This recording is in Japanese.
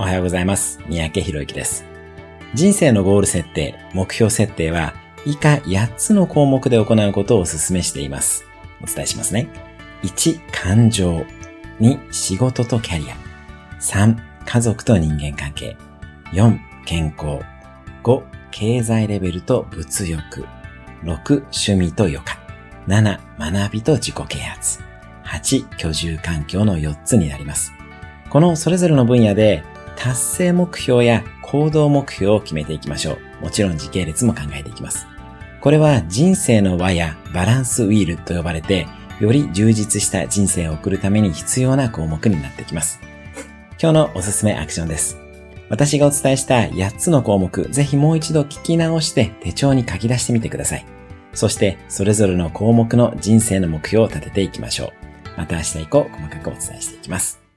おはようございます。三宅博之です。人生のゴール設定、目標設定は以下8つの項目で行うことをお勧めしています。お伝えしますね。1、感情。2、仕事とキャリア。3、家族と人間関係。4、健康。5、経済レベルと物欲。6、趣味と余暇。7、学びと自己啓発。8、居住環境の4つになります。このそれぞれの分野で達成目標や行動目標を決めていきましょう。もちろん時系列も考えていきます。これは人生の輪やバランスウィールと呼ばれて、より充実した人生を送るために必要な項目になってきます。今日のおすすめアクションです。私がお伝えした8つの項目、ぜひもう一度聞き直して手帳に書き出してみてください。そして、それぞれの項目の人生の目標を立てていきましょう。また明日以降、細かくお伝えしていきます。